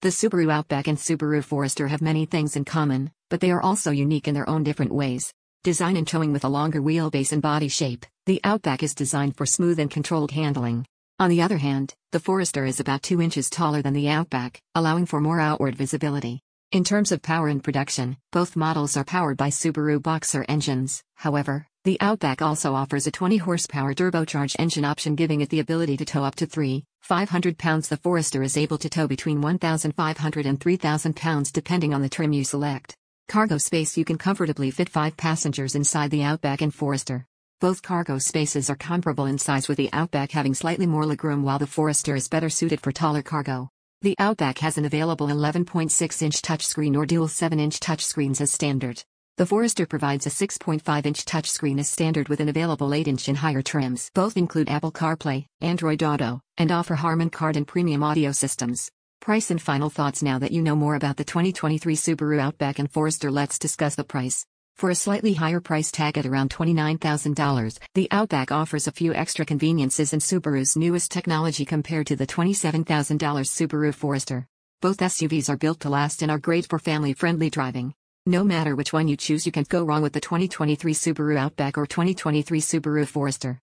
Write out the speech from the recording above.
The Subaru Outback and Subaru Forester have many things in common, but they are also unique in their own different ways. Design and towing with a longer wheelbase and body shape, the Outback is designed for smooth and controlled handling. On the other hand, the Forester is about 2 inches taller than the Outback, allowing for more outward visibility. In terms of power and production, both models are powered by Subaru Boxer engines, however, the Outback also offers a 20 horsepower turbocharged engine option giving it the ability to tow up to 3, 500 pounds. The Forester is able to tow between 1,500 and 3,000 pounds depending on the trim you select. Cargo space You can comfortably fit 5 passengers inside the Outback and Forester. Both cargo spaces are comparable in size with the Outback having slightly more legroom while the Forester is better suited for taller cargo. The Outback has an available 11.6-inch touchscreen or dual 7-inch touchscreens as standard. The Forester provides a 6.5-inch touchscreen as standard with an available 8-inch and higher trims. Both include Apple CarPlay, Android Auto, and offer Harman Kardon premium audio systems. Price and final thoughts now that you know more about the 2023 Subaru Outback and Forester let's discuss the price. For a slightly higher price tag at around $29,000, the Outback offers a few extra conveniences and Subaru's newest technology compared to the $27,000 Subaru Forester. Both SUVs are built to last and are great for family-friendly driving. No matter which one you choose you can't go wrong with the 2023 Subaru Outback or 2023 Subaru Forester.